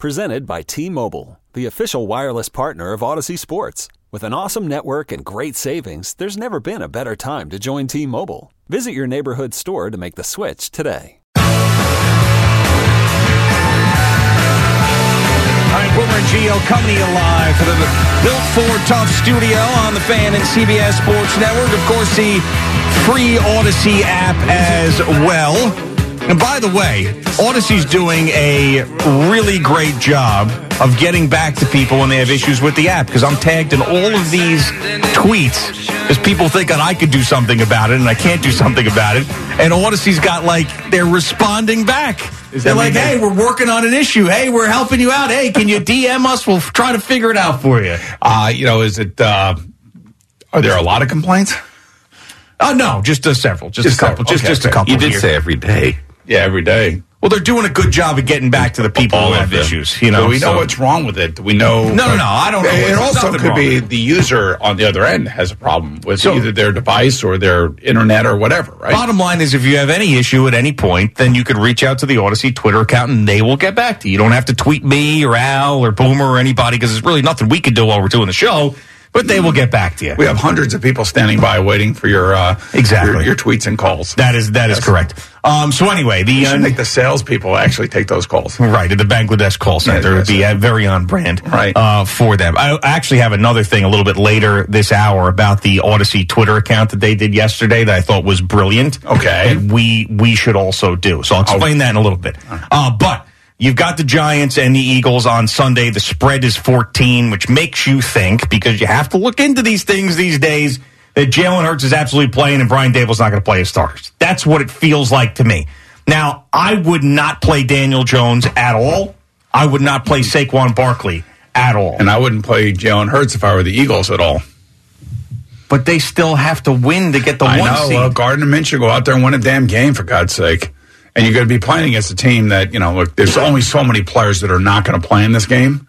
Presented by T-Mobile, the official wireless partner of Audacy Sports. With an awesome network and great savings, there's never been a better time to join T-Mobile. Visit your neighborhood store to make the switch today. All right, Boomer and Gio coming to you live from the Built Ford Tough studio on the Fan and CBS Sports Network. Of course, the free Audacy app as well. And by the way, Audacy's doing a really great job of getting back to people when they have issues with the app because I'm tagged in all of these tweets as people think that I could do something about it and I can't do something about it. And Audacy's got like, they're responding back. They're like, hey, we're working on an issue. Hey, we're helping you out. Hey, can you DM us? We'll try to figure it out for you. Uh, you know, is it, uh, are there a lot of complaints? Oh, no, just uh, several. Just, Just a couple. several. Just, Okay, just a couple. You did here. say every day. Yeah, every day. Well, they're doing a good job of getting back to the people All who have them. issues. You know, we know so- what's wrong with it? We know? No, no, no, I don't know. It There's also could be the user on the other end has a problem with So- either their device or their internet or whatever, right? Bottom line is, if you have any issue at any point, then you could reach out to the Audacy Twitter account and they will get back to you. You don't have to tweet me or Al or Boomer or anybody because there's really nothing we can do while we're doing the show, but they will get back to you. we have hundreds of people standing by waiting for your uh, Exactly. your, your tweets and calls. That is that is Yes. correct. Um, so anyway, the you uh, make the salespeople actually take those calls. Right, at the Bangladesh call center Yeah, would be uh, very on brand Right. uh, for them. I actually have another thing a little bit later this hour about the Audacy Twitter account that they did yesterday that I thought was brilliant. Okay. We we should also do. So I'll explain that in a little bit. Uh, but you've got the Giants and the Eagles on Sunday. The spread is 14, which makes you think because you have to look into these things these days that Jalen Hurts is absolutely playing and Brian Daboll's not going to play his starters. That's what it feels like to me. Now, I would not play Daniel Jones at all. I would not play Saquon Barkley at all. And I wouldn't play Jalen Hurts if I were the Eagles at all. but they still have to win to get the I one know. seed. Well, Gardner Minshew go out there and win a damn game for God's sake. And you're going to be playing against a team that you know. Look, there's only so many players that are not going to play in this game.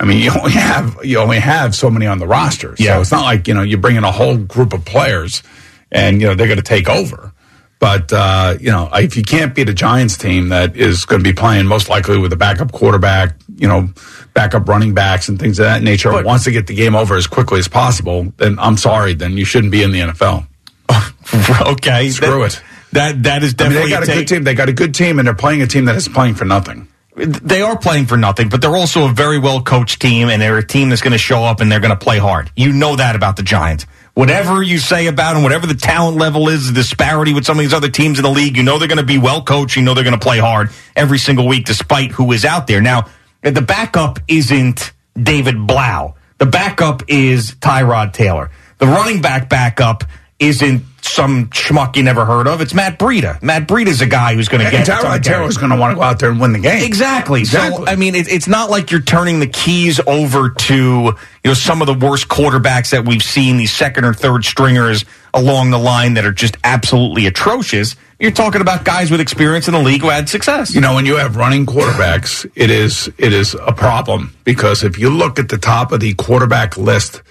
I mean, you only have you only have so many on the roster. Yeah. So it's not like you know you bring in a whole group of players, and you know they're going to take over. But uh, you know, if you can't beat a Giants team that is going to be playing most likely with a backup quarterback, you know, backup running backs and things of that nature, But- wants to get the game over as quickly as possible, then I'm sorry, then you shouldn't be in the NFL. okay, Screw that, it. That that is I mean, definitely they got a take- good team. They got a good team, and they're playing a team that is playing for nothing. They are playing for nothing, but they're also a very well coached team, and they're a team that's going to show up and they're going to play hard. You know that about the Giants. Whatever you say about them, whatever the talent level is, the disparity with some of these other teams in the league, you know they're going to be well coached. You know they're going to play hard every single week, despite who is out there. Now, the backup isn't David Blough. The backup is Tyrod Taylor. The running back backup isn't some schmuck you never heard of. It's Matt Breida. Matt Breida's a guy who's going to get Tyrod is going to want to go out there and win the game. Exactly. So Exactly. I mean, it, it's not like you're turning the keys over to you know some of the worst quarterbacks that we've seen, these second or third stringers along the line that are just absolutely atrocious. You're talking about guys with experience in the league who had success. You know, when you have running quarterbacks, it is it is a problem because if you look at the top of the quarterback list,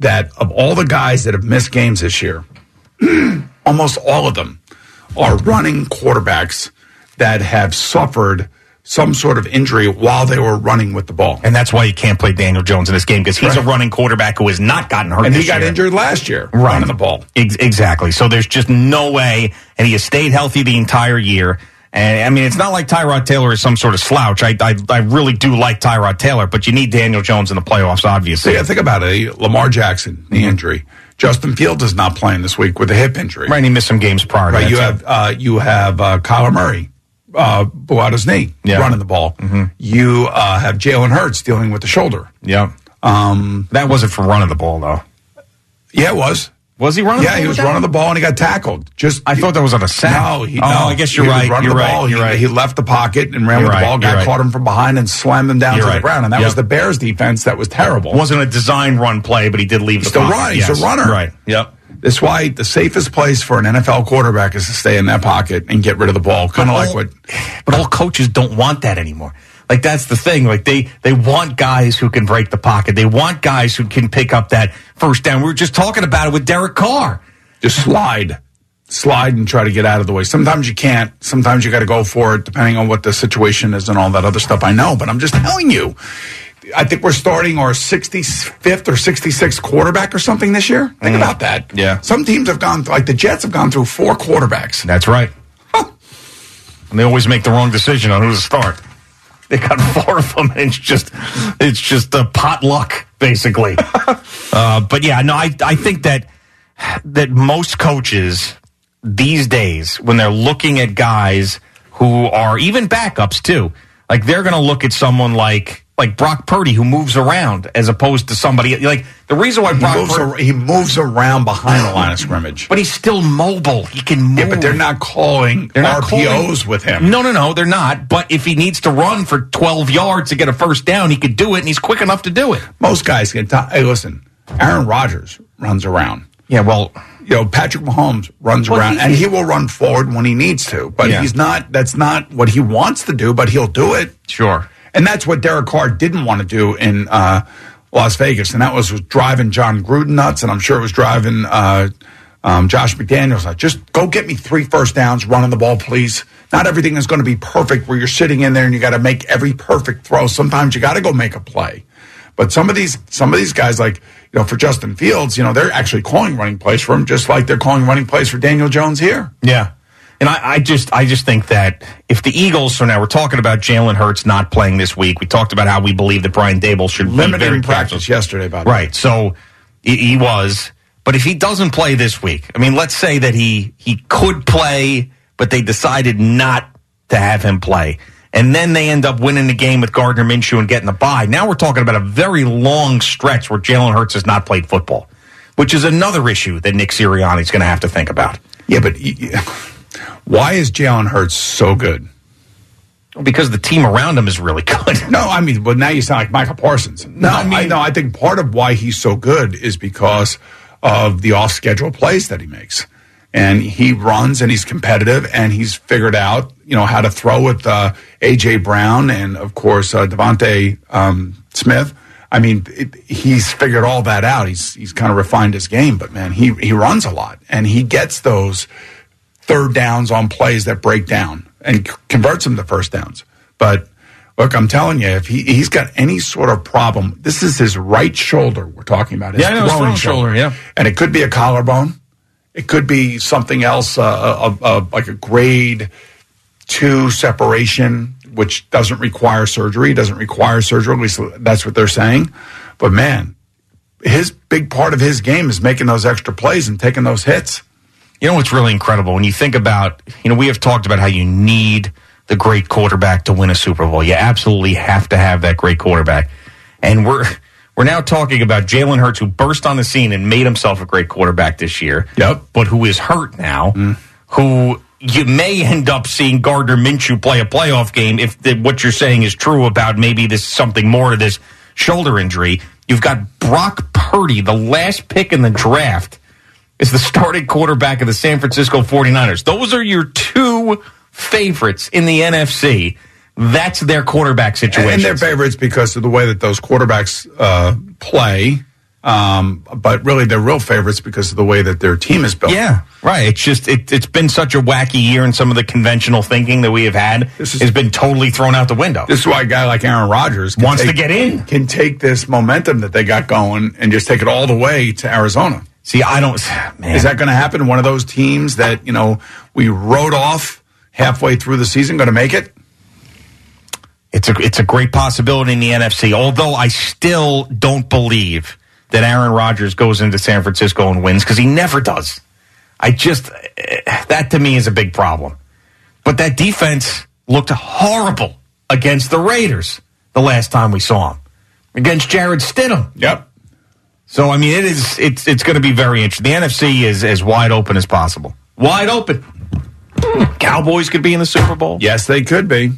that of all the guys that have missed games this year, almost all of them are running quarterbacks that have suffered some sort of injury while they were running with the ball. and that's why you can't play Daniel Jones in this game because he's a running quarterback who has not gotten hurt. And he got year. injured last year Right. running the ball. Ex- exactly. So there's just no way, and he has stayed healthy the entire year. And I mean, it's not like Tyrod Taylor is some sort of slouch. I, I, I really do like Tyrod Taylor, but you need Daniel Jones in the playoffs, obviously. Yeah, think about it. Lamar Jackson, the injury. Justin Fields is not playing this week with a hip injury. Right, and he missed some games prior. to Right, that, you have uh, you have uh, Kyler Murray uh, blew out his knee Yeah. running the ball. You uh, have Jalen Hurts dealing with the shoulder. yeah. Um, That wasn't for running the ball though. yeah, it was. Was he running? Yeah, he was running the ball and he got tackled. Just I thought that was on a sack. No, he, oh, no. I guess you're he right. running You're the right. ball. You're he, right. he left the pocket and ran You're with right. the ball. Guy right. caught him from behind and slammed him down You're to the ground. And that Yep. was the Bears defense that was terrible. It wasn't a design run play, but he did leave the He's a pocket. he's a runner. Right. Yep. That's why the safest place for an NFL quarterback is to stay in that pocket and get rid of the ball. Kind of like what But all coaches don't want that anymore. Like that's the thing. Like they they want guys who can break the pocket. They want guys who can pick up that first down. We were just talking about it with Derek Carr. just slide, slide and try to get out of the way. Sometimes you can't. Sometimes you got to go for it, depending on what the situation is and all that other stuff. I know, but I'm just telling you. I think we're starting our 65th or 66th quarterback or something this year. Think about that. Mm. Yeah. Some teams have gone, like the Jets have gone through four quarterbacks. That's right. And they always make the wrong decision on who to start. They got four of them, and it's just it's just a potluck basically. uh, but yeah, no, I I think that that most coaches these days, when they're looking at guys who are even backups too, like they're going to look at someone like like Brock Purdy who moves around as opposed to somebody like the reason why He Brock moves, Purdy, ar- he moves around behind the line of scrimmage. but he's still mobile. He can move. yeah, but they're not calling They're not RPOs calling- with him. No, no, no, they're not. But if he needs to run for 12 yards to get a first down, he could do it, and he's quick enough to do it. Most guys can. T- hey, listen, Aaron Rodgers runs around. Yeah, well, you know, Patrick Mahomes runs Well, around he- and he will run forward when he needs to, but Yeah. he's not, that's not what he wants to do, but he'll do it. sure. And that's what Derek Carr didn't want to do in uh, Las Vegas. And that was, was driving Jon Gruden nuts. And I'm sure it was driving uh, um, Josh McDaniels. Just go get me three first downs, running the ball, please. Not everything is going to be perfect where you're sitting in there and you got to make every perfect throw. Sometimes you got to go make a play. But some of these, some of these guys, like you know, for Justin Fields, you know, they're actually calling running plays for him, just like they're calling running plays for Daniel Jones here. Yeah. And I, I just I just think that if the Eagles, so now we're talking about Jalen Hurts not playing this week. We talked about how we believe that Brian Daboll should be Limited in practice yesterday, by the way. Right. So he, he was. But if he doesn't play this week, I mean, let's say that he he could play, but they decided not to have him play. And then they end up winning the game with Gardner Minshew and getting the bye. Now we're talking about a very long stretch where Jalen Hurts has not played football, which is another issue that Nick Sirianni's going to have to think about. Yeah, but y- y- why is Jalen Hurts so good? Because the team around him is really good. No, I mean, but now you sound like Micah Parsons. No, I mean, no, I think part of why he's so good is because of the off-schedule plays that he makes, and he runs and he's competitive and he's figured out, you know, how to throw with uh, AJ Brown and of course uh, DeVonta um, Smith. I mean, it, he's figured all that out. He's he's kind of refined his game, but man, he he runs a lot and he gets those third downs on plays that break down and converts them to first downs. But look, I'm telling you, if he, he's got any sort of problem, this is his right shoulder we're talking about. His Yeah, his throwing shoulder, yeah. And it could be a collarbone. It could be something else, uh, uh, uh, like a grade two separation, which doesn't require surgery, doesn't require surgery. At least that's what they're saying. But man, his big part of his game is making those extra plays and taking those hits. You know what's really incredible when you think about, you know, we have talked about how you need the great quarterback to win a Super Bowl. You absolutely have to have that great quarterback. And we're we're now talking about Jalen Hurts who burst on the scene and made himself a great quarterback this year. Yep. But who is hurt now, mm. who you may end up seeing Gardner Minshew play a playoff game if the, what you're saying is true about maybe this something more to this shoulder injury. You've got Brock Purdy, the last pick in the draft is the starting quarterback of the San Francisco 49ers. Those are your two favorites in the NFC. That's their quarterback situation. And they're favorites because of the way that those quarterbacks uh, play. Um, but really, they're real favorites because of the way that their team is built. Yeah, right. It's just it, it's been such a wacky year, and some of the conventional thinking that we have had is- has been totally thrown out the window. This is why a guy like Aaron Rodgers Wants to get in. can take this momentum that they got going and just take it all the way to Arizona. See, I don't. Man, Is that going to happen? One of those teams that you know we wrote off halfway through the season going to make it? It's a it's a great possibility in the NFC. Although I still don't believe that Aaron Rodgers goes into San Francisco and wins because he never does. I just that to me is a big problem. But that defense looked horrible against the Raiders the last time we saw him against Jarrett Stidham. Yep. So I mean, it is. It's it's going to be very interesting. The NFC is as wide open as possible. Wide open. Cowboys could be in the Super Bowl. Yes, they could be.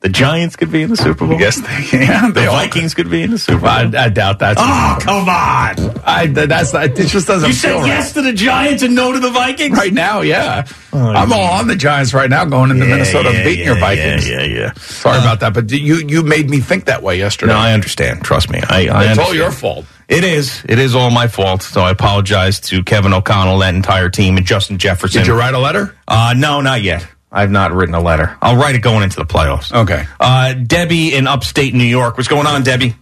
The Giants could be in the Super Bowl. Yes, they can. the Vikings could be in the Super Bowl. I, I doubt that's. oh, come on! I that's it just doesn't. You said feel yes to the Giants and no to the Vikings. right. right now. Oh, yeah, I'm all on the Giants right now, going into Minnesota and beating your Vikings. Yeah, yeah. Sorry uh, about that, but you you made me think that way yesterday. No, I understand. Trust me. I, I it's all your fault. It is. It is all my fault. So I apologize to Kevin O'Connell, that entire team, and Justin Jefferson. Did you write a letter? Uh, no, not yet. I've not written a letter. I'll write it going into the playoffs. Okay. Uh, Debbie in upstate New York. What's going on, Debbie?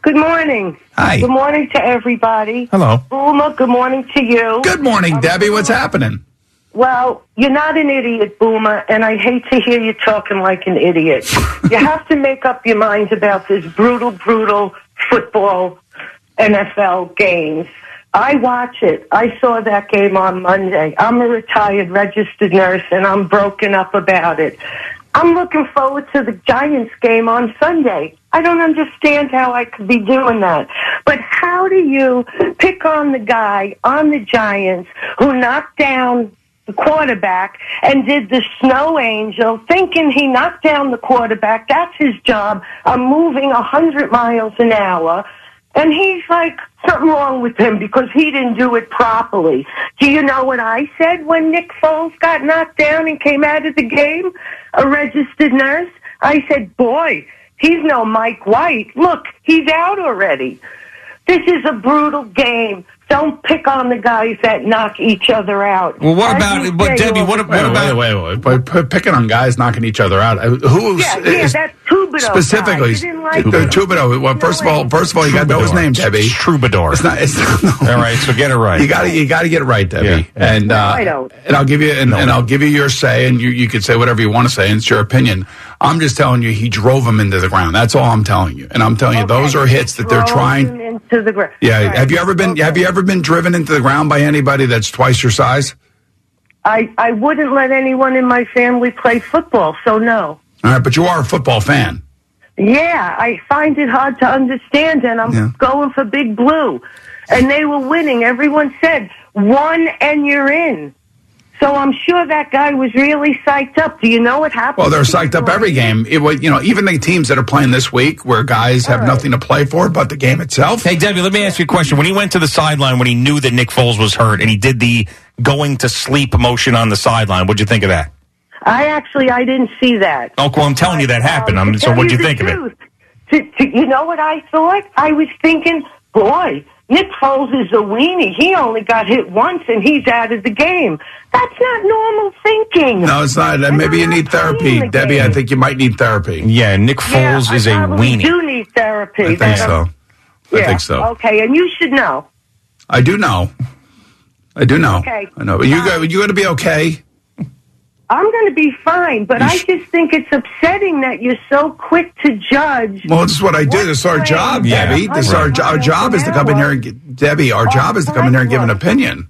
Good morning. Hi. Good morning to everybody. Hello. Boomer, good morning to you. Good morning, Debbie. What's happening? Well, you're not an idiot, Boomer, and I hate to hear you talking like an idiot. you have to make up your mind about this brutal, brutal football NFL games. I watch it. I saw that game on Monday. I'm a retired registered nurse, and I'm broken up about it. I'm looking forward to the Giants game on Sunday. I don't understand how I could be doing that. But how do you pick on the guy on the Giants who knocked down the quarterback and did the snow angel thinking he knocked down the quarterback? That's his job. I'm moving a hundred miles an hour. And he's like, something wrong with him because he didn't do it properly. Do you know what I said when Nick Foles got knocked down and came out of the game? A registered nurse? I said, boy, he's no Mike White. Look, he's out already. This is a brutal game. Don't pick on the guys that knock each other out. Well, what As about- you but Debbie, what- the what time. about- wait, wait, wait, P- p- picking on guys knocking each other out? Uh, Who Yeah, yeah, is that Tubido specifically? guy. Didn't like the him. Tubido. Well, first of all, first of all, you got to know his name, Debbie. It's Troubadour. It's not. It's not no. All right, so get it right. You got to you got to get it right, Debbie. Yeah. And No, uh, I don't. and I'll give you and, and I'll give you your say, and you you can say whatever you want to say, and it's your opinion. I'm just telling you, he drove him into the ground. That's all I'm telling you, and I'm telling you, those are hits that they're trying. him into the ground. Yeah. Right. Have you ever been Okay. Have you ever been driven into the ground by anybody that's twice your size? I I wouldn't let anyone in my family play football, so no. All right, but you are a football fan. Yeah, I find it hard to understand, and I'm Yeah. going for Big Blue. And they were winning. Everyone said, one and you're in. So I'm sure that guy was really psyched up. Do you know what happened? Well, they're psyched up every game. It was, you know, even the teams that are playing this week, where guys have nothing to play for but the game itself. Hey, Debbie, let me ask you a question. When he went to the sideline, when he knew that Nick Foles was hurt, and he did the going to sleep motion on the sideline, what'd you think of that? I actually, I didn't see that. Oh, well, I'm telling you that happened. Um, I'm, to so what'd you the think of it? truth, To, to, you know what I thought? I was thinking, boy, Nick Foles is a weenie. He only got hit once and he's out of the game. That's not normal thinking. No, it's not. Uh, Maybe you I'm need therapy, the Debbie. I think you might need therapy. Yeah, Nick Yeah, Foles I is a probably weenie. do need therapy. I think That- so. I yeah, think so. Okay, and you should know. I do know. I do know. Okay. I know. But you got you got to be okay. I'm going to be fine, but I just think it's upsetting that you're so quick to judge. Well, this is what I do. This is our job, way? Debbie. Yeah, This is our, our job is to come in here and get, Debbie. Our job is to come in here and give an opinion.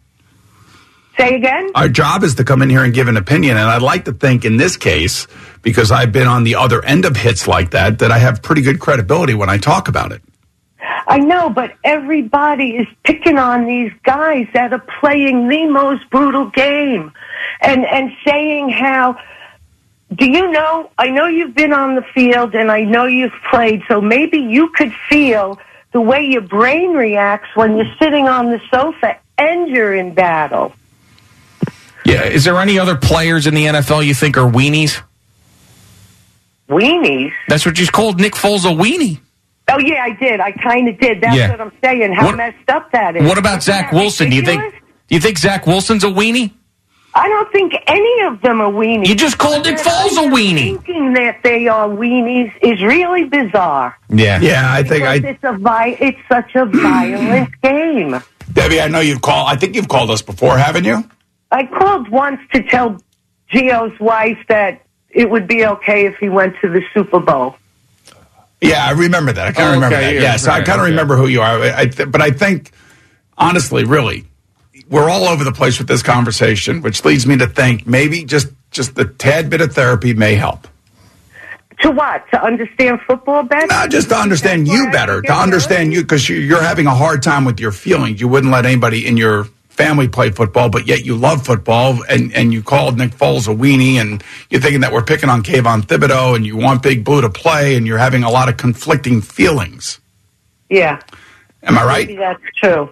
Say again? Our job is to come in here and give an opinion. And I'd like to think in this case, because I've been on the other end of hits like that, that I have pretty good credibility when I talk about it. I know, but everybody is picking on these guys that are playing the most brutal game and, and saying how, do you know, I know you've been on the field and I know you've played, so maybe you could feel the way your brain reacts when you're sitting on the sofa and you're in battle. Yeah, is there any other players in the NFL you think are weenies? Weenies? That's what you called Nick Foles a weenie. Oh yeah, I did. I kind of did. That's Yeah. what I'm saying. How What- messed up that is. What about Isn't Zach that Wilson? Do you think? Do you think Zach Wilson's a weenie? I don't think any of them are weenies. You just called Nick Foles a weenie. Thinking that they are weenies is really bizarre. Yeah. Yeah, I think I, it's a vi- It's such a violent game. Debbie, I know you've called. I think you've called us before, haven't you? I called once to tell Gio's wife that it would be okay if he went to the Super Bowl. Yeah, I remember that. I kind of Oh, remember okay, that. yeah, yes, I right, kind of okay. remember who you are. I th- but I think, honestly, really, we're all over the place with this conversation, which leads me to think maybe just just a tad bit of therapy may help. To what? To understand football better? Not just to understand That's you better, to understand you because you're having a hard time with your feelings. You wouldn't let anybody in your family play football, but yet you love football, and, and you called Nick Foles a weenie, and you're thinking that we're picking on Kayvon Thibodeaux, and you want Big Blue to play, and you're having a lot of conflicting feelings. Yeah, Am I right? maybe that's true.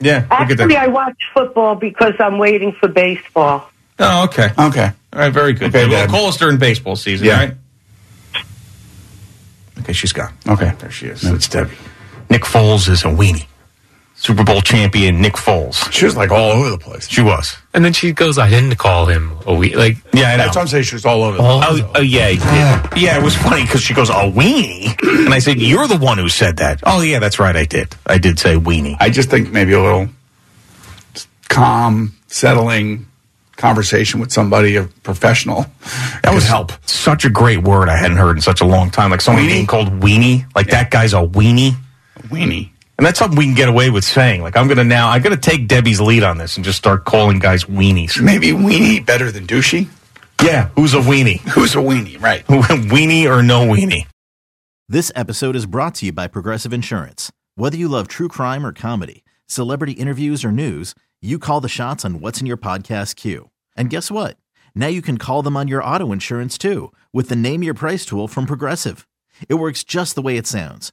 Yeah, look at Actually, that. I watch football because I'm waiting for baseball. Oh, okay. Okay. All right, very good. Okay, well, Dad. call us during baseball season, Yeah. right? Okay, she's gone. Okay. There she is. No, It's Debbie. Nick Foles is a weenie. Super Bowl champion Nick Foles. She was like all over the place. She was. And then she goes, I didn't call him a week. Like, Yeah, I know. That's what I'm saying. She was all over the Oh. place. Oh, oh yeah, yeah, yeah. It was funny because she goes, "A weenie," and I said, "You're the one who said that." Oh yeah, that's right. I did. I did say weenie. I just think maybe a little calm, settling conversation with somebody, a professional, that would help. Such a great word I hadn't heard in such a long time. Like someone Weenie? being called weenie. Like that guy's a weenie. Weenie. And that's something we can get away with saying. Like I'm gonna now, I'm gonna take Debbie's lead on this and just start calling guys weenies. Maybe weenie better than douchey. Yeah, who's a weenie? Who's a weenie? Right. weenie or no weenie? This episode is brought to you by Progressive Insurance. Whether you love true crime or comedy, celebrity interviews or news, you call the shots on what's in your podcast queue. And guess what? Now you can call them on your auto insurance too with the Name Your Price tool from Progressive. It works just the way it sounds.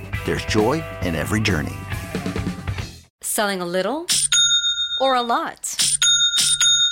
there's joy in every journey. Selling a little or a lot?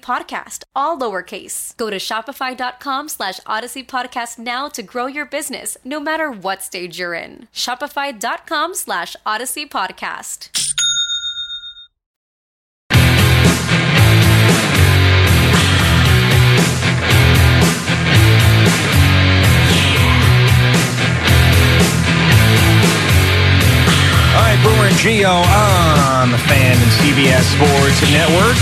podcast, all lowercase. Go to shopify.com slash audacy podcast now to grow your business, no matter what stage you're in. Shopify.com slash audacy podcast. All right, Boomer and Gio on the Fan and CBS Sports Network.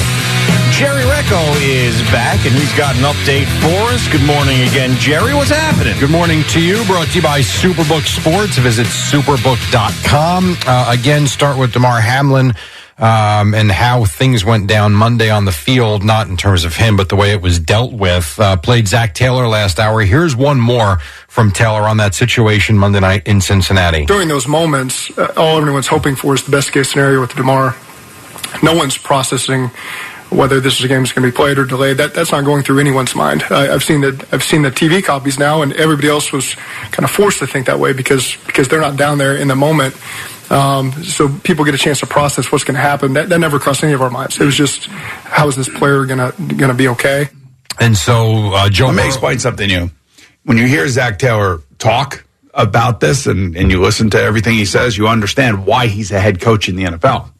Jerry Recco is back, and he's got an update for us. Good morning again, Jerry. What's happening? Good morning to you. Brought to you by Superbook Sports. Visit superbook.com. Uh, again, start with Damar Hamlin um, and how things went down Monday on the field, not in terms of him, but the way it was dealt with. Uh, played Zac Taylor last hour. Here's one more from Taylor on that situation Monday night in Cincinnati. during those moments, uh, all everyone's hoping for is the best case scenario with Damar. No one's processing whether this is a game that's going to be played or delayed. That that's not going through anyone's mind. I, I've seen the I've seen the TV copies now, and everybody else was kind of forced to think that way because because they're not down there in the moment. Um, so people get a chance to process what's going to happen. That, that never crossed any of our minds. It was just how is this player going to going to be okay? And so uh, Joe Let me explain something to you. When you hear Zac Taylor talk about this and, and you listen to everything he says, you understand why he's a head coach in the NFL.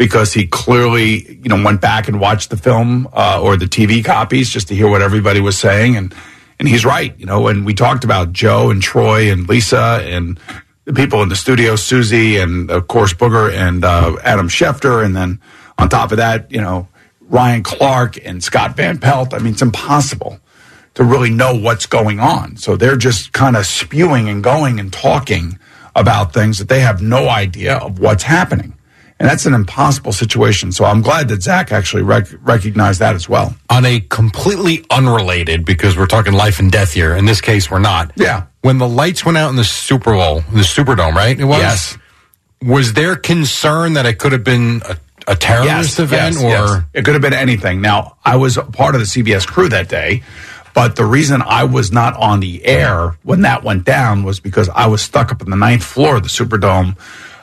Because he clearly, you know, went back and watched the film uh, or the TV copies just to hear what everybody was saying, and and he's right. You know, and we talked about Joe and Troy and Lisa and the people in the studio, Susie and of course Booger and uh, Adam Schefter, and then on top of that, you know Ryan Clark and Scott Van Pelt. I mean, it's impossible to really know what's going on. So they're just kind of spewing and going and talking about things that they have no idea of what's happening. And that's an impossible situation. So I'm glad that Zac actually rec- recognized that as well. On a completely unrelated, because we're talking life and death here. In this case, we're not. Yeah. When the lights went out in the Super Bowl, the Superdome, right? It was. Yes. Was there concern that it could have been a, a terrorist event, yes, or yes. it could have been anything. Now, I was part of the CBS crew that day, but the reason I was not on the air when that went down was because I was stuck up in the ninth floor of the Superdome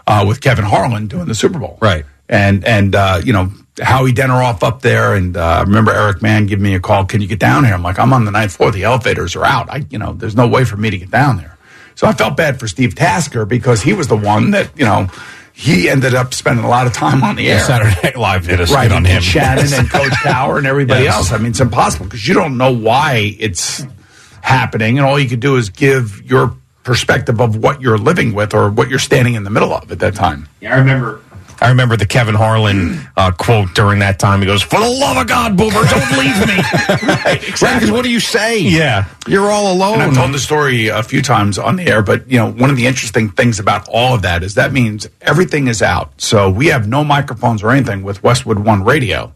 uh, with Kevin Harlan doing the Super Bowl. Right. And and uh, you know Howie Deneroff up there, and uh, I remember Eric Mann giving me a call. Can you get down here? I'm like, I'm on the ninth floor. The elevators are out. I you know, there's no way for me to get down there. So I felt bad for Steve Tasker because he was the one that you know he ended up spending a lot of time on the air. Saturday Night Live did a right on him. Shannon and Coach Cowher and everybody Yes. else. I mean, it's impossible because you don't know why it's happening, and all you could do is give your perspective of what you're living with or what you're standing in the middle of at that time. Yeah, I remember. I remember the Kevin Harlan uh, quote during that time. He goes, "For the love of God, Boomer, don't leave me." right? exactly. Because what do you say? yeah, You're all alone. And I've told the story a few times on the air, but you know, one of the interesting things about all of that is that means everything is out. So we have no microphones or anything with Westwood One Radio.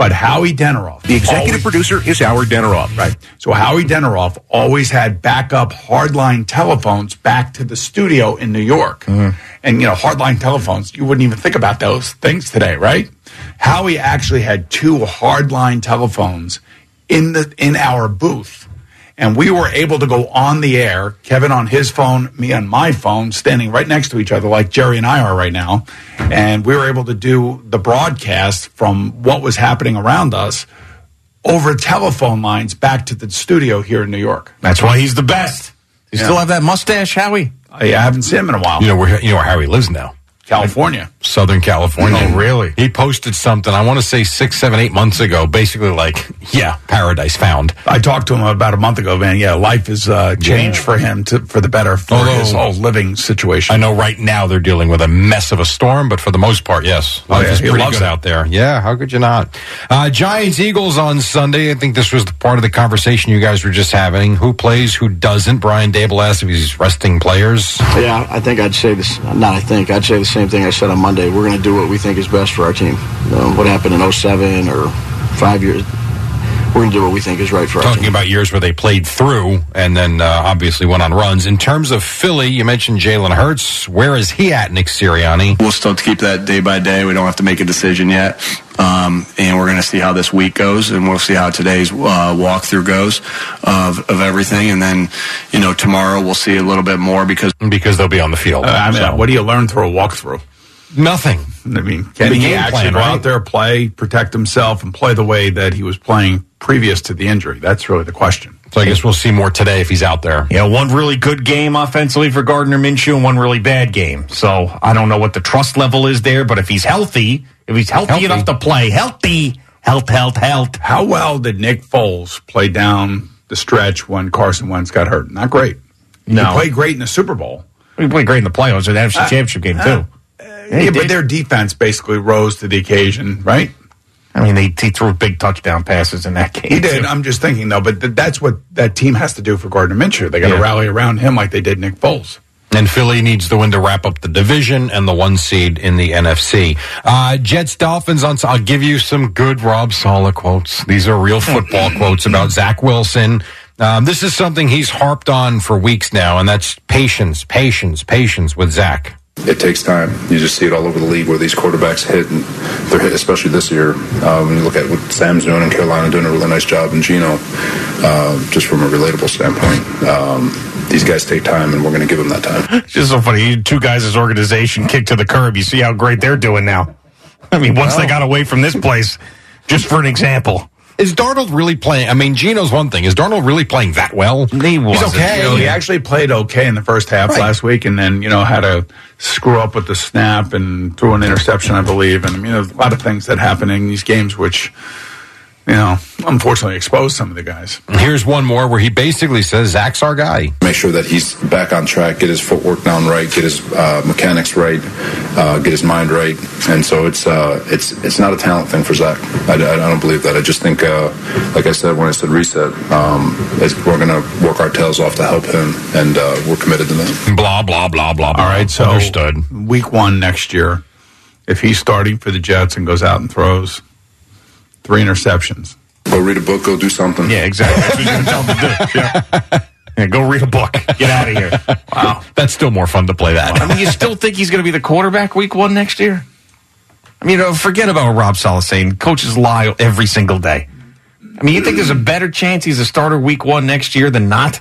But Howie Deneroff, The executive producer is Howard Deneroff. Right. So Howie Deneroff always had backup hardline telephones back to the studio in New York. Mm-hmm. And, you know, hardline telephones, you wouldn't even think about those things today, right? Howie actually had two hardline telephones in the, in our booth. And we were able to go on the air, Kevin on his phone, me on my phone, standing right next to each other like Jerry and I are right now. And we were able to do the broadcast from what was happening around us over telephone lines back to the studio here in New York. that's why he's the best. You Yeah. still have that mustache, Howie? I haven't seen him in a while. You know where you know where Harry lives now. California. Southern California. Oh, really? He posted something, I want to say six, seven, eight months ago, basically like, yeah, paradise found. I talked to him about a month ago, man. Yeah, life has uh, changed for him to, for the better for Although- his whole living situation. I know right now they're dealing with a mess of a storm, but for the most part, yes. Life yeah, is pretty loves good it. out there. Yeah, how could you not? Uh, Giants Eagles on Sunday. I think this was the part of the conversation you guys were just having. Who plays, who doesn't? Brian Daboll asked if he's resting players. Yeah, I think I'd say this. Not I think I'd say the same thing I said on Monday. We're going to do what we think is best for our team. Um, what happened in 07 or five years? We're going to do what we think is right for us. Talking team. about years where they played through and then uh, obviously went on runs. In terms of Philly, you mentioned Jalen Hurts. Where is he at, Nick Sirianni? We'll still keep that day by day. We don't have to make a decision yet. Um, and we're going to see how this week goes, and we'll see how today's uh, walkthrough goes of, of everything. And then, you know, tomorrow we'll see a little bit more because Because they'll be on the field. Uh, I mean, So, what do you learn through a walkthrough? nothing. I mean, can he actually plan, go right? out there, play, protect himself, and play the way that he was playing previous to the injury? That's really the question. So I guess we'll see more today if he's out there. Yeah, one really good game offensively for Gardner Minshew and one really bad game. So I don't know what the trust level is there, but if he's healthy, if he's healthy, Healthy. enough to play, healthy, health, health, health. How well did Nick Foles play down the stretch when Carson Wentz got hurt? Not great. No. He played great in the Super Bowl. He played great in the playoffs or the NFC uh, Championship game too. Uh, yeah, he but their defense basically rose to the occasion, right? I mean, they, he threw big touchdown passes in that game. He did. too. I'm just thinking though, but th- that's what that team has to do for Gardner Minshew. They got to Yeah. rally around him like they did Nick Foles. And Philly needs the win to wrap up the division and the one seed in the NFC. Uh, Jets Dolphins on. I'll give you some good Rob Saleh quotes. These are real football quotes about Zach Wilson. Um, this is something he's harped on for weeks now, and that's patience, patience, patience with Zach. It takes time. You just see it all over the league where these quarterbacks hit, and they're hit, especially this year. Uh, when you look at what Sam's doing in Carolina, doing a really nice job, and Geno, uh, just from a relatable standpoint, um, these guys take time, and we're going to give them that time. It's just so funny. Two guys' organization kicked to the curb. You see how great they're doing now. I mean, once they got away from this place, just for an example. Is Darnold really playing? I mean, Geno's one thing. Is Darnold really playing that well? He wasn't. okay. You know, he actually played okay in the first half Right. last week, and then you know had to screw up with the snap and threw an interception, I believe. And I mean, there's a lot of things that happen in these games which you know, unfortunately exposed some of the guys. Here's one more where he basically says Zach's our guy. Make sure that he's back on track, get his footwork down right, get his uh, mechanics right, uh, get his mind right, and so it's uh, it's it's not a talent thing for Zach. I, I, I don't believe that. I just think, uh, like I said when I said reset, um, it's, we're going to work our tails off to help him, and uh, we're committed to that. Blah blah blah blah. blah. All right, so understood. Week one next year, if he's starting for the Jets and goes out and throws three interceptions, Go read a book, go do something. Yeah, exactly. That's what you're going to tell him to do. Yeah. Yeah, go read a book. Get out of here. Wow, that's still more fun to play that. I mean, you still think he's going to be the quarterback week one next year? I mean, you know, forget about Rob Saleh saying coaches lie every single day. I mean, you think there's a better chance he's a starter week one next year than not?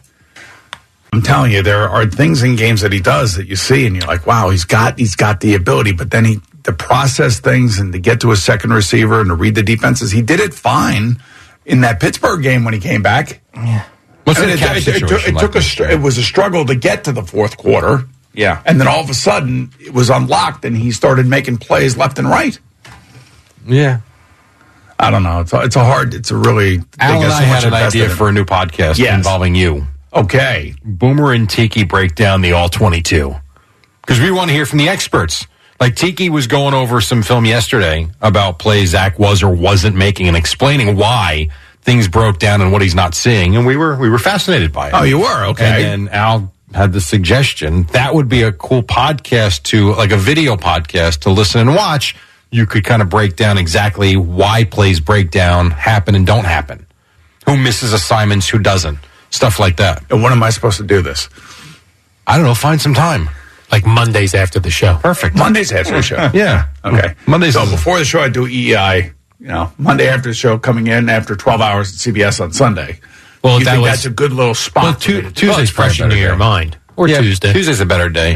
I'm telling you, there are things in games that he does that you see, and you're like, wow, he's got he's got the ability, but then he to process things and to get to a second receiver and to read the defenses, he did it fine in that Pittsburgh game when he came back. Yeah. What's I mean, the it, cap it- it took, situation it took like a it was a struggle to get to the fourth quarter, Yeah. and then all of a sudden it was unlocked, and he started making plays left and right. Yeah. I don't know. It's a, it's a hard. It's a really. they Al and so I much had an idea in for a new podcast Yes. involving you. Okay. Boomer and Tiki break down the all 22. Because we want to hear from the experts. Like Tiki was going over some film yesterday about plays Zach was or wasn't making and explaining why things broke down and what he's not seeing. And we were we were fascinated by it. Oh, you were okay. And then Al had the suggestion that would be a cool podcast to like a video podcast to listen and watch. You could kind of break down exactly why plays break down, happen and don't happen. Who misses assignments, who doesn't. Stuff like that. And when am I supposed to do this? I don't know, find some time. Like Mondays after the show. Perfect. Mondays after the show. Yeah. Okay. Mondays So is- before the show, I do EEI. You know, Monday after the show, coming in after 12 hours at CBS on Sunday. Well, you that think was- that's a good little spot. Well, for Tu- to. Tuesday's fresh probably a into your mind. Or Yeah, Tuesday. Tuesday's a better day.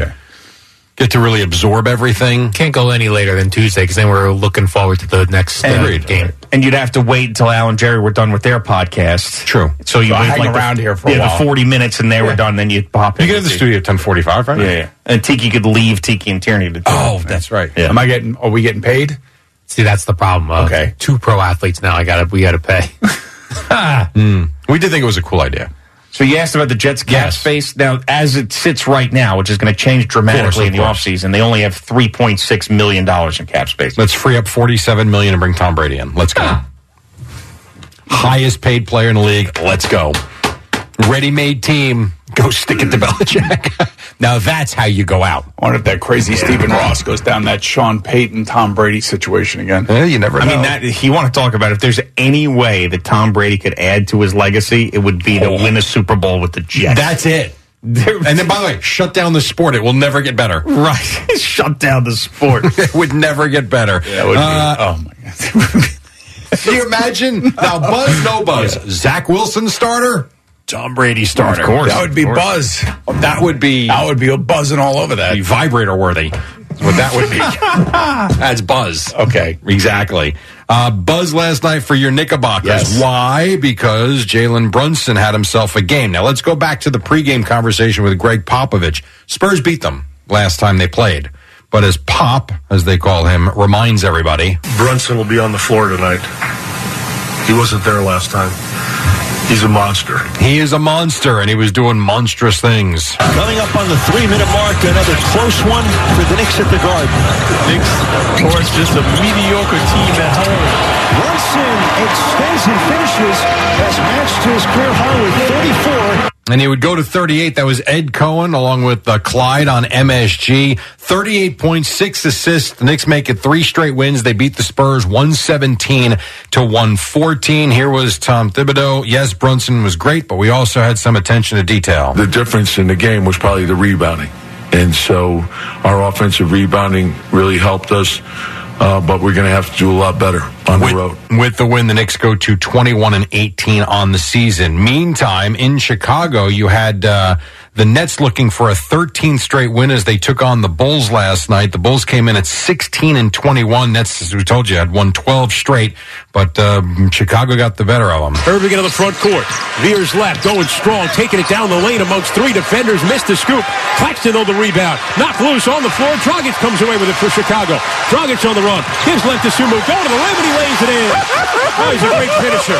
Get to really absorb everything. Can't go any later than Tuesday because then we're looking forward to the next uh, game. And you'd have to wait until Al and Jerry were done with their podcast. True. So you So wait hang like the- around here for a yeah, while. the 40 minutes and they were done, then you'd pop You in get in the studio at ten forty five, right? Yeah, yeah. And Tiki could leave Tiki and Tierney to do Oh, it. that's right. Yeah. Am I getting? Are we getting paid? See, that's the problem. Uh, Okay. Two pro athletes now. I got to we got to pay. We did think it was a cool idea. So you asked about the Jets cap Yes. space. Now, as it sits right now, which is going to change dramatically of in the course. offseason, they only have $3.6 million in cap space. Let's free up forty seven million and bring Tom Brady in. Let's go. Ah. Highest paid player in the league. Let's go. Ready made team. Go stick it to Belichick. now that's how you go out. I wonder if that crazy Stephen Ross goes down that Sean Payton, Tom Brady situation again. Eh, you never I know. mean, that you want to talk about if there's any way that Tom Brady could add to his legacy, it would be to win a Super Bowl with the Jets. that's it. And then, by the way, shut down the sport. It will never get better. right. Shut down the sport. It would never get better. That would be. Uh, oh my god. Can you imagine? Now, Buzz, no Buzz. Zach Wilson starter, Tom Brady starter. Of course. that would be buzz. That would be, That would be buzzing all over that. be vibrator worthy. What that would be. That's Buzz. Okay. Exactly. Uh, Buzz last night for your Knickerbockers. Yes. Why? Because Jalen Brunson had himself a game. Now let's go back to the pregame conversation with Gregg Popovich. Spurs beat them last time they played. But as Pop, as they call him, reminds everybody, Brunson will be on the floor tonight. He wasn't there last time. He's a monster. he is a monster and he was doing monstrous things. Coming up on the three-minute mark, another close one for the Knicks at the Garden. Knicks, of course, just a mediocre team at home. Brunson extends and finishes, has matched his career high with 34. And he would go to 38. That was Ed Cohen along with uh, Clyde on MSG. 38.6 assists. The Knicks make it three straight wins. They beat the Spurs 117 to 114. Here was Tom Thibodeau. Yes, Brunson was great, but we also had some attention to detail. The difference in the game was probably the rebounding. And so our offensive rebounding really helped us, uh, but we're going to have to do a lot better on the road. With the win, the Knicks go to 21 and 18 on the season. Meantime, in Chicago, you had uh, the Nets looking for a 13th straight win as they took on the Bulls last night. The Bulls came in at 16 and 21. Nets, as we told you, had won 12 straight, but uh, Chicago got the better of them. Irving into the front court. Veers left, going strong, taking it down the lane amongst three defenders. Missed the scoop. Claxton on the rebound. Knocked loose on the floor. Dragic comes away with it for Chicago. Dragic on the run. Gives left to Sumo. Go to the rim and he lays it in. Oh, he's a great finisher.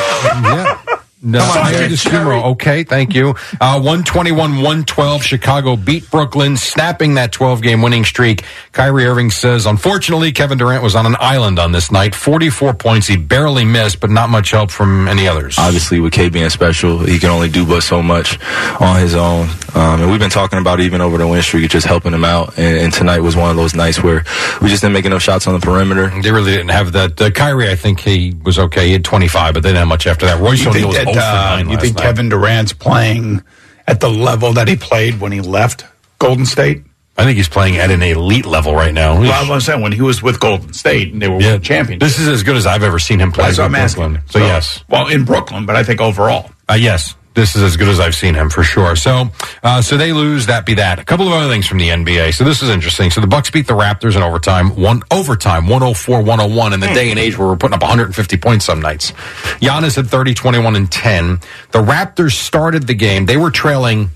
yeah. No, Come on, I Jerry. Okay, thank you. Uh, 121 112. Chicago beat Brooklyn, snapping that 12 game winning streak. Kyrie Irving says, unfortunately, Kevin Durant was on an island on this night. 44 points. He barely missed, but not much help from any others. Obviously, with K being special, he can only do but so much on his own. Um, and we've been talking about even over the win streak, just helping him out. And, and tonight was one of those nights where we just didn't make enough shots on the perimeter. They really didn't have that. Uh, Kyrie, I think he was okay. He had 25, but they didn't have much after that. Royce You O'Neale was 0 that, for uh, 9 you think night. Kevin Durant's playing at the level that he played when he left Golden State? I think he's playing at an elite level right now. Well, I was saying when he was with Golden State and they were winning championships. This is as good as I've ever seen him play That's what with I'm asking. Brooklyn. So, yes. Well, in Brooklyn, but I think overall. Uh, yes, this is as good as I've seen him for sure. So, uh, so they lose. That be that. A couple of other things from the NBA. So this is interesting. So the Bucks beat the Raptors in overtime. One overtime, 104-101 in the day and age where we're putting up 150 points some nights. Giannis had 30, 21, and 10. The Raptors started the game. They were trailing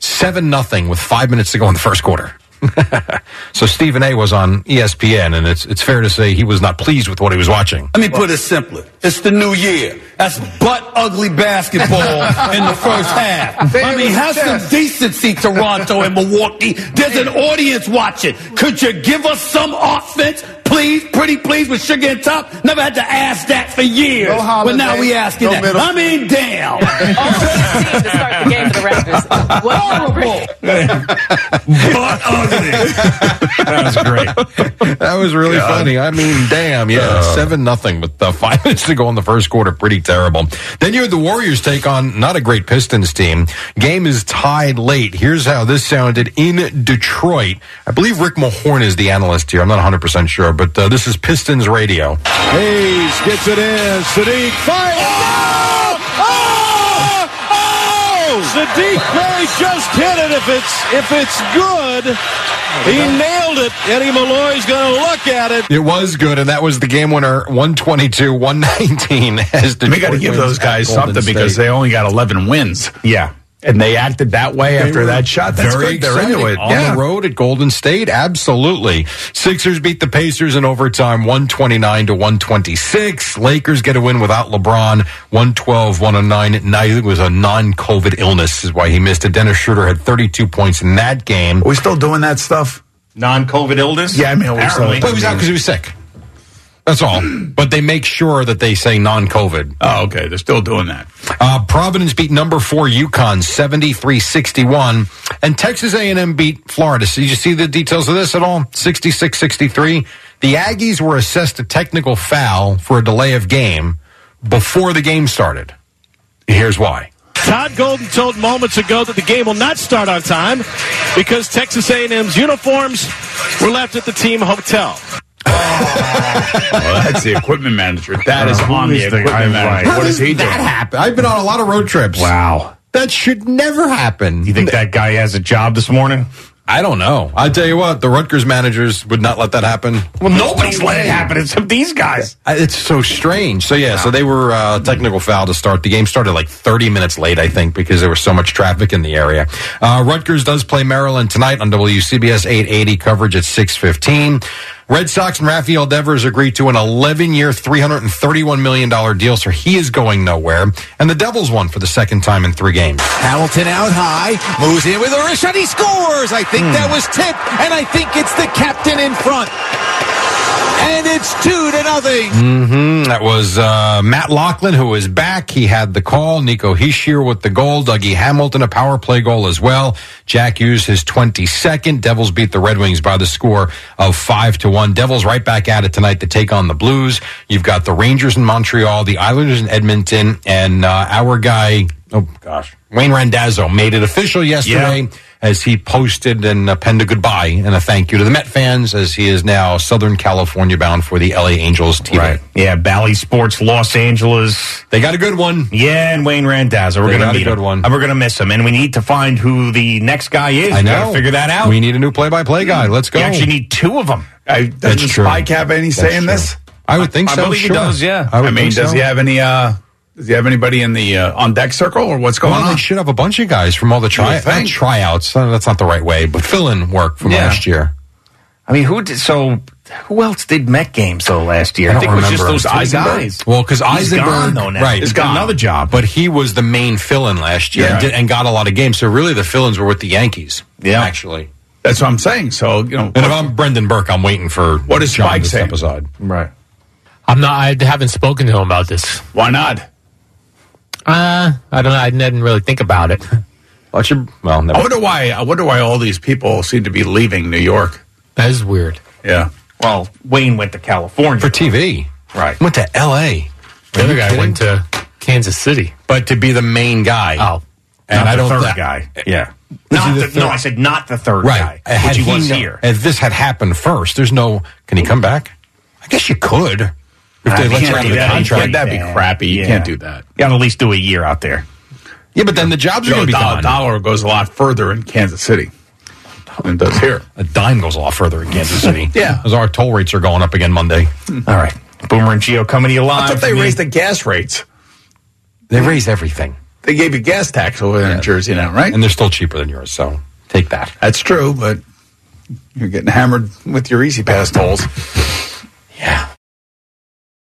seven nothing with five minutes to go in the first quarter. so Stephen A was on ESPN, and it's it's fair to say he was not pleased with what he was watching. Let me put it simpler. It's the new year. That's butt ugly basketball in the first half. I mean, have some decency, Toronto and Milwaukee. There's an audience watching. Could you give us some offense? Please, pretty please, with sugar and top. Never had to ask that for years. No holiday, but now we asking no that. middle. I mean, damn. to start the game for the Raptors. Horrible. butt ugly. That was great. that was really God. funny. I mean, damn, yeah, seven nothing with uh, five minutes to go in the first quarter. Pretty terrible. Then you had the Warriors take on not a great Pistons team. Game is tied late. Here's how this sounded in Detroit. I believe Rick Mahorn is the analyst here. I'm not 100 percent sure, but uh, this is Pistons radio. Hayes gets it in. Sadiq fires. Oh! Oh! Oh! Sadiq Bey just hit it. If it's if it's good, he nailed it. Eddie Malloy's going to look at it. It was good, and that was the game winner, 122, 119. As we got to give those guys Golden something because they only got 11 wins. Yeah. And they acted that way They after that shot. That's very good. They're into exciting. it. On yeah. the road at Golden State, absolutely. Sixers beat the Pacers in overtime, 129 to 126. Lakers get a win without LeBron, 112, 109. Neither was a non-COVID illness, is why he missed it. Dennis Schroeder had 32 points in that game. Are we still doing that stuff? Non-COVID illness? Yeah, I mean, we still- But he was out because he was sick. That's all. But they make sure that they say non-COVID. Oh, okay. They're still doing that. Uh, Providence beat number four UConn 73-61. And Texas A&M beat Florida. So did you see the details of this at all? 66-63. The Aggies were assessed a technical foul for a delay of game before the game started. Here's why. Todd Golden told moments ago that the game will not start on time because Texas A&M's uniforms were left at the team hotel. Well, that's the equipment manager. That is on the equipment manager. What is he doing? That happened. I've been on a lot of road trips. Wow. That should never happen. You think that guy has a job this morning? I don't know. I tell you what, the Rutgers managers would not let that happen. Well, nobody's letting it happen except these guys. I- It's so strange. So yeah, so they were uh, technical foul to start. The game started like 30 minutes late, I think, because there was so much traffic in the area. Uh, Rutgers does play Maryland tonight on WCBS 880 coverage at 615. Red Sox and Rafael Devers agreed to an 11-year, $331 million deal, so he is going nowhere. And the Devils won for the second time in three games. Hamilton out high, moves in with a shot. He scores. I think hmm. that was tipped, and I think it's the captain in front. And it's two to nothing. hmm That was uh, Matt Loughlin, who is back. He had the call. Nico Hischier with the goal. Dougie Hamilton, a power play goal as well. Jack Hughes, his 22nd. Devils beat the Red Wings by the score of 5 to 1. Devils right back at it tonight to take on the Blues. You've got the Rangers in Montreal, the Islanders in Edmonton, and uh, our guy, oh gosh, Wayne Randazzo made it official yesterday as he posted and uh, penned a goodbye and a thank you to the Met fans as he is now Southern California bound for the LA Angels TV. Right. Yeah, Bally Sports Los Angeles. They got a good one. Yeah, and Wayne Randazzo. We're going to got a meet good him. one. And we're going to miss him. And we need to find who the next guy is. I know. gotta figure that out. We need a new play-by-play guy. Let's go. We actually need two of them. I, does the true. Spike have any say That's in true. this? I would think I so. I believe he does, yeah. I, I, mean, think does so. he have any? uh Does he have anybody in the uh, on deck circle, or what's going Well, they on? should have a bunch of guys from all the try- You would think. not tryouts. Uh, That's not the right way, but fill-in work from Yeah. last year. I mean, who did so? who else did Met games though last year? I I, don't think it was just those Eisenberg? guys. Well, because He's Eisenberg, gone, though, now. right, He's got gone. another job, but he was the main fill-in last year Yeah. and, did, and got a lot of games. So really, the fill-ins were with the Yankees. Yeah, actually. That's what I'm saying. So you know, And if I'm Brendan Burke, I'm waiting for What does John Spike to say? step aside. Right. I'm not. I haven't spoken to him about this. why not? Uh, I don't know. I didn't really think about it. What's your well? I wonder why. I wonder why all these people seem to be leaving New York. That is weird. Yeah. Well, Wayne went to California for TV. Right. Went to L.A. The other guy kidding? went to Kansas City. but to be the main guy. Oh, and Not I the don't. third that- guy. Yeah. Not the, the no. I said not the third Right. guy, Had which he was kno- here. If this had happened first, there's no. Can he come back? I guess you could. If I they ah, let you out of the that. contract. That'd be crappy. You Yeah. can't do that. You got to at least do a year out there. Yeah, but then the jobs are going to be dollar, gone. dollar goes a lot further in Kansas City than it does here. A dime goes a lot further in Kansas City. Yeah. As our toll rates are going up again Monday. Hmm. All right. Boomer and Gio coming to you live. I thought they the- raised the gas rates. They raise everything. They gave you gas tax over there in Jersey now, right? And they're still cheaper than yours, so take that. That's true, but you're getting hammered with your E-ZPass tolls.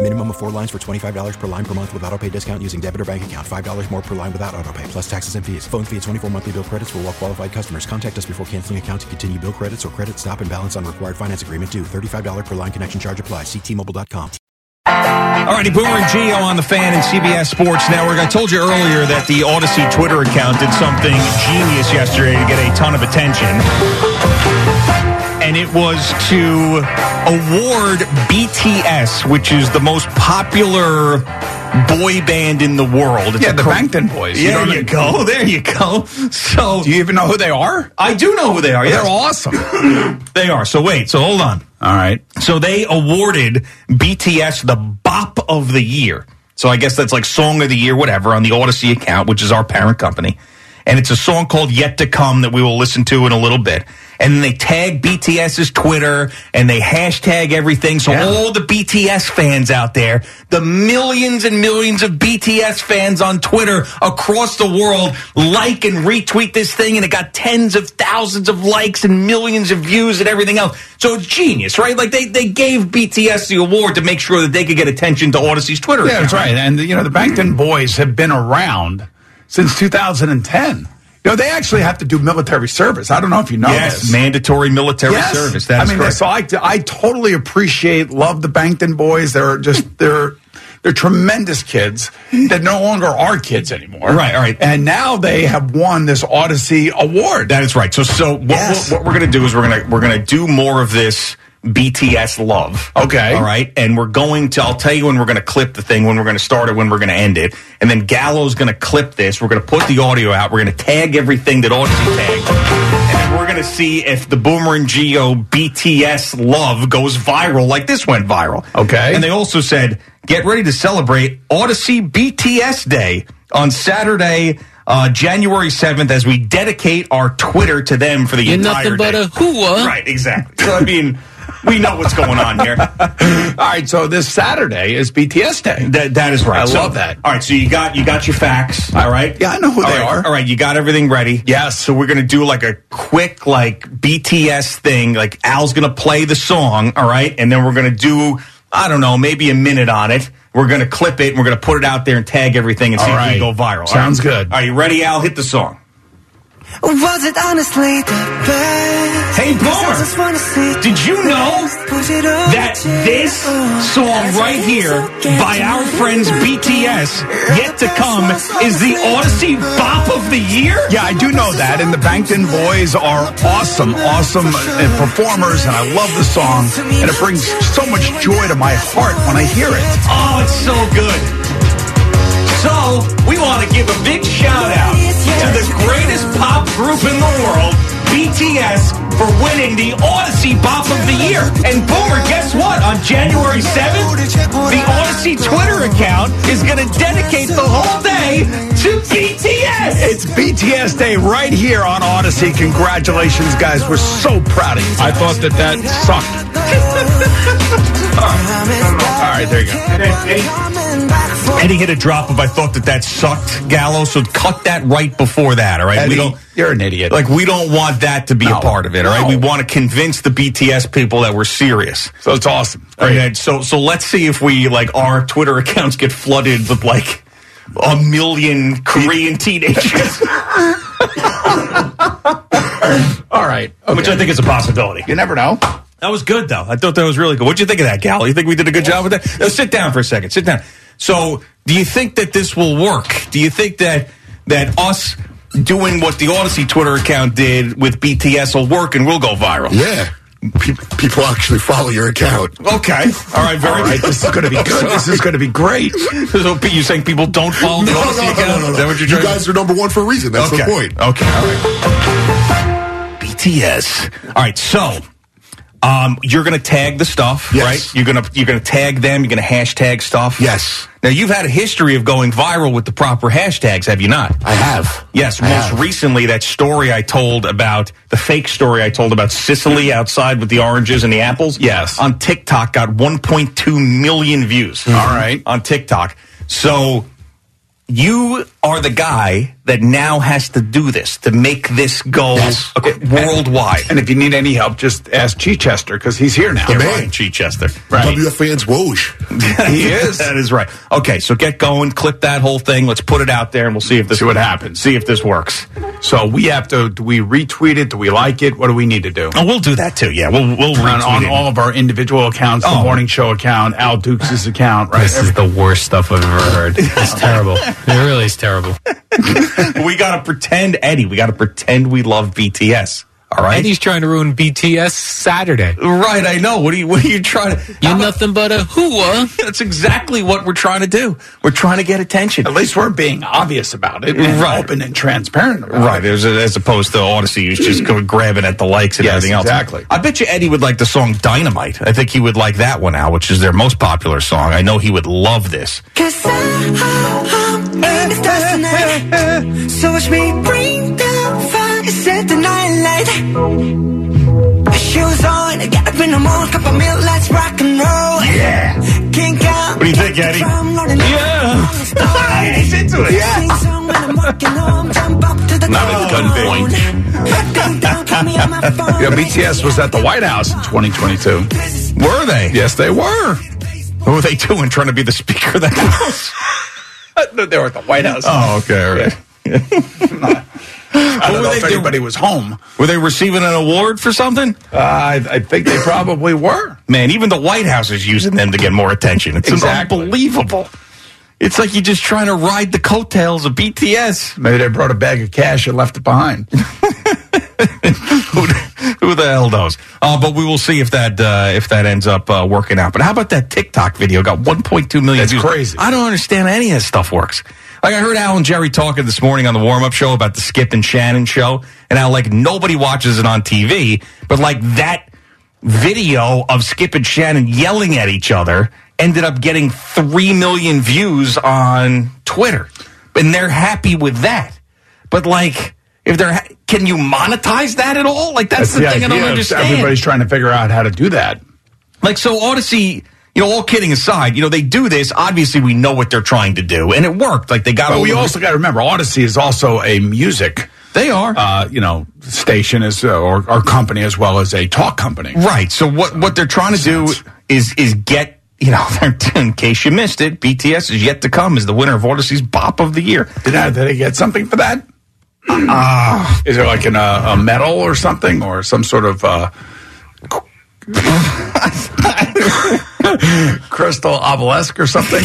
Minimum of four lines for $25 per line per month with auto pay discount using debit or bank account. $5 more per line without auto pay, plus taxes and fees. Phone fee at 24 monthly bill credits for all well qualified customers. Contact us before canceling account to continue bill credits or credit stop and balance on required finance agreement due. $35 per line connection charge apply. Ctmobile.com. All righty, Boomer and Gio on the fan and CBS Sports Network. I told you earlier that the Audacy Twitter account did something genius yesterday to get a ton of attention. And it was to award BTS, which is the most popular boy band in the world. It's Yeah, the Kor- Bangtan Boys. You Yeah, know you I go. There you go. So, Do you even know who they are? I do know who they are. They're awesome. They are. So wait. So hold on. All right. So they awarded BTS the Bop of the Year. So I guess that's like Song of the Year, whatever, on the Audacy account, which is our parent company. And it's a song called Yet to Come that we will listen to in a little bit. And then they tag BTS's Twitter and they hashtag everything. So all the BTS fans out there, the millions and millions of BTS fans on Twitter across the world like and retweet this thing and it got tens of thousands of likes and millions of views and everything else. So it's genius, right? Like they, they gave BTS the award to make sure that they could get attention to Audacy's Twitter Yeah, account. that's right. And you know, the Bangtan Boys have been around since 2010. You know, they actually have to do military service. I don't know if you know Yes, this. mandatory military Yes. service. That's I mean, correct. so I, I totally appreciate, love the Bangtan Boys. They're just they're they're tremendous kids that no longer are kids anymore. Right, all right. And now they have won this Audacy award. That is right. So, so what, Yes. what, what we're going to do is we're going to we're going to do more of this BTS love. Okay. All right. And we're going to. I'll tell you when we're going to clip the thing. When we're going to start it. When we're going to end it. And then Gallo's going to clip this. We're going to put the audio out. We're going to tag everything that Audacy tagged. And then we're gonna see if the Boomer and Gio BTS love goes viral like this went viral. Okay. And they also said, get ready to celebrate Audacy BTS Day on Saturday, uh, January 7th, as we dedicate our Twitter to them for the You're entire nothing but day. a hooah. Right, exactly. So, I mean, we know what's going on here. All right, so this Saturday is BTS Day. That, that is right. I So- love that. All right, so you got you got your facts. All right. Yeah, I know who All they right, are. All right, you got everything ready. Yes. So we're gonna do like a quick like BTS thing. Like Al's gonna play the song. All right, and then we're gonna do I don't know maybe a minute on it. We're gonna clip it and we're gonna put it out there and tag everything and see All if we right. go viral. Sounds right? good. Are you ready, Al? Hit the song. Was it honestly the best? Hey, Boomer, did you know that this song right here by our friends BTS, Yet to Come, is the Audacy Bop of the Year? Yeah, I do know that, and the Bangtan Boys are awesome, awesome uh, performers, and I love the song, and it brings so much joy to my heart when I hear it. Oh, it's so good. So, we want to give a big shout out to the greatest pop group in the world, BTS, for winning the Audacy Bop of the Year. And Boomer, guess what? On January 7th, the Audacy Twitter account is going to dedicate the whole day to BTS. It's BTS Day right here on Audacy. Congratulations, guys. We're so proud of you. I thought that that sucked. All right, there you go. Eddie hit a drop if I thought that that sucked, Gallo. So cut that right before that. All right, Eddie, we don't. you're an idiot. Like we don't want that to be No. a part of it. All right, No. we want to convince the BTS people that we're serious. So it's awesome. All right, so so let's see if we like our Twitter accounts get flooded with like a million Korean teenagers, All right. which I think is a possibility. You never know. That was good, though. I thought that was really good. What'd you think of that, Gal? You think we did a good job with that? Now, sit down for a second. Sit down. So, do you think that this will work? Do you think that that us doing what the Audacy Twitter account did with BTS will work and we'll go viral? Yeah. Pe- people actually follow your account. Okay. All right. Very All right, this is going to be good. This is going to be great. So, Pete, you saying people don't follow the No, no, Audacy no, account? no, no, no. Is that what you're You trying to guys are number one for a reason. That's okay. the point. Okay. All right. BTS. All right. So, um, you're going to tag the stuff, Yes. right? You're going to you're going to tag them. You're going to hashtag stuff. Yes. Now you've had a history of going viral with the proper hashtags, have you not? I have. Yes. I most have. recently, that story I told about the fake story I told about Sicily outside with the oranges and the apples. Yes. On TikTok, got 1.2 million views. All right. On TikTok. So you are the guy that now has to do this to make this go Yes. worldwide. And if you need any help, just ask Chichester because he's here now. The You're man. right, Chichester. WF fans Woj. He is. that is right. Okay, so get going, clip that whole thing. Let's put it out there, and we'll see if this See what happens. See if this works. So we have to. Do we retweet it? Do we like it? What do we need to do? Oh, we'll do that too. Yeah, we'll we'll on, on all of our individual accounts, the Oh. morning show account, Al Dukes' account, right? This is the worst stuff I've ever heard. It's terrible. It really is terrible. we got to pretend, Eddie. We got to pretend we love BTS. All right. Eddie's trying to ruin BTS Saturday. Right, I know. What are you? What are you trying to? You're nothing but a hooah. That's exactly what we're trying to do. We're trying to get attention. At least we're being obvious about it, and Right. open and transparent about Right, it. as, as opposed to Audacy, who's just go grabbing at the likes and Yes, everything else. exactly. I bet you Eddie would like the song Dynamite. I think he would like that one out, which is their most popular song. I know he would love this. Cause I'm in the stars tonight. So watch me bring the fire, set the night light. Shoes on, get up in the morning, cup of milk, let's rock and roll. Yeah. Kink out. What do you think, Eddie? Yeah. He's into it. Yeah. Not at gunpoint. Yeah, BTS was at the White House in 2022. Were they? Yes, they were. What were they doing? Trying to be the Speaker of the House? They were at the White House. oh, okay. All right. I don't know they if doing? anybody was home. Were they receiving an award for something? Uh, I, I think they probably were. Man, even the White House is using them to get more attention. It's Exactly. unbelievable. It's like you're just trying to ride the coattails of BTS. Maybe they brought a bag of cash and left it behind. who, who the hell knows? Uh, but we will see if that uh, if that ends up uh, working out. But how about that TikTok video? Got 1.2 million. That's views. crazy. I don't understand how any of this stuff works. Like I heard Alan Jerry talking this morning on the warm up show about the Skip and Shannon show, and how like nobody watches it on TV, but like that video of Skip and Shannon yelling at each other ended up getting three million views on Twitter, and they're happy with that. But like, if they're, can you monetize that at all? Like that's, the, thing I don't understand. Everybody's trying to figure out how to do that. Like, so Audacy, you know, all kidding aside, you know, they do this. Obviously, we know what they're trying to do, and it worked. Like, they got. But we also got to remember, Audacy is also a music. They are, uh, you know, station as uh, or, or company as well as a talk company. Right. So what what they're trying to do is is get you know in case you missed it, BTS is yet to come as the winner of Audacy's Bop of the Year. Did, I, did they get something for that? Ah, Is it like an, uh, a metal or something or some sort of uh, crystal obelisk or something?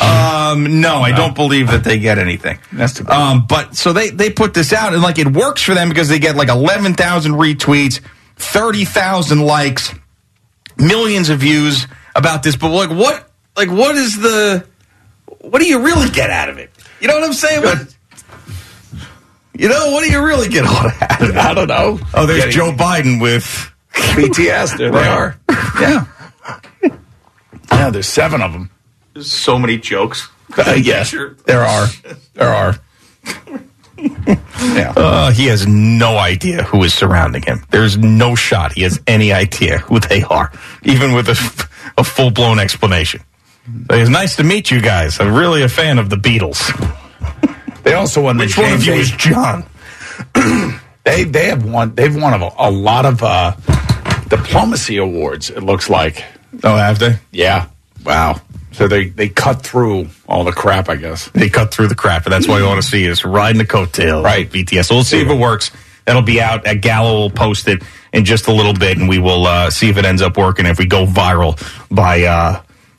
um, no, I don't believe that they get anything. That's too Um, but so they they put this out and like it works for them because they get like eleven thousand retweets, thirty thousand likes, millions of views about this. But like what like what is the what do you really get out of it? You know what I'm saying? What, you know what do you really get of it? I don't know. Oh, there's Joe Biden with BTS. There they are. Yeah. Yeah, there's seven of them. There's so many jokes. Uh, yes, there are. There are. Yeah. Uh, he has no idea who is surrounding him. There's no shot he has any idea who they are, even with a, a full blown explanation. It was nice to meet you guys. I'm really a fan of the Beatles. They also won the Which one of you is John? They they have won. They've won a, a lot of uh, diplomacy awards. It looks like. Oh, have they? Yeah. Wow. So they they cut through all the crap. I guess. They cut through the crap, and that's what I want to see is riding the coattail, right? BTS. So we'll see if it works. That'll be out. At Gallo will post it in just a little bit, and we will uh, see if it ends up working. If we go viral by uh,